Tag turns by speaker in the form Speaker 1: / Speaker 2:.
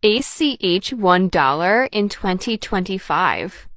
Speaker 1: ACH $1 in 2025.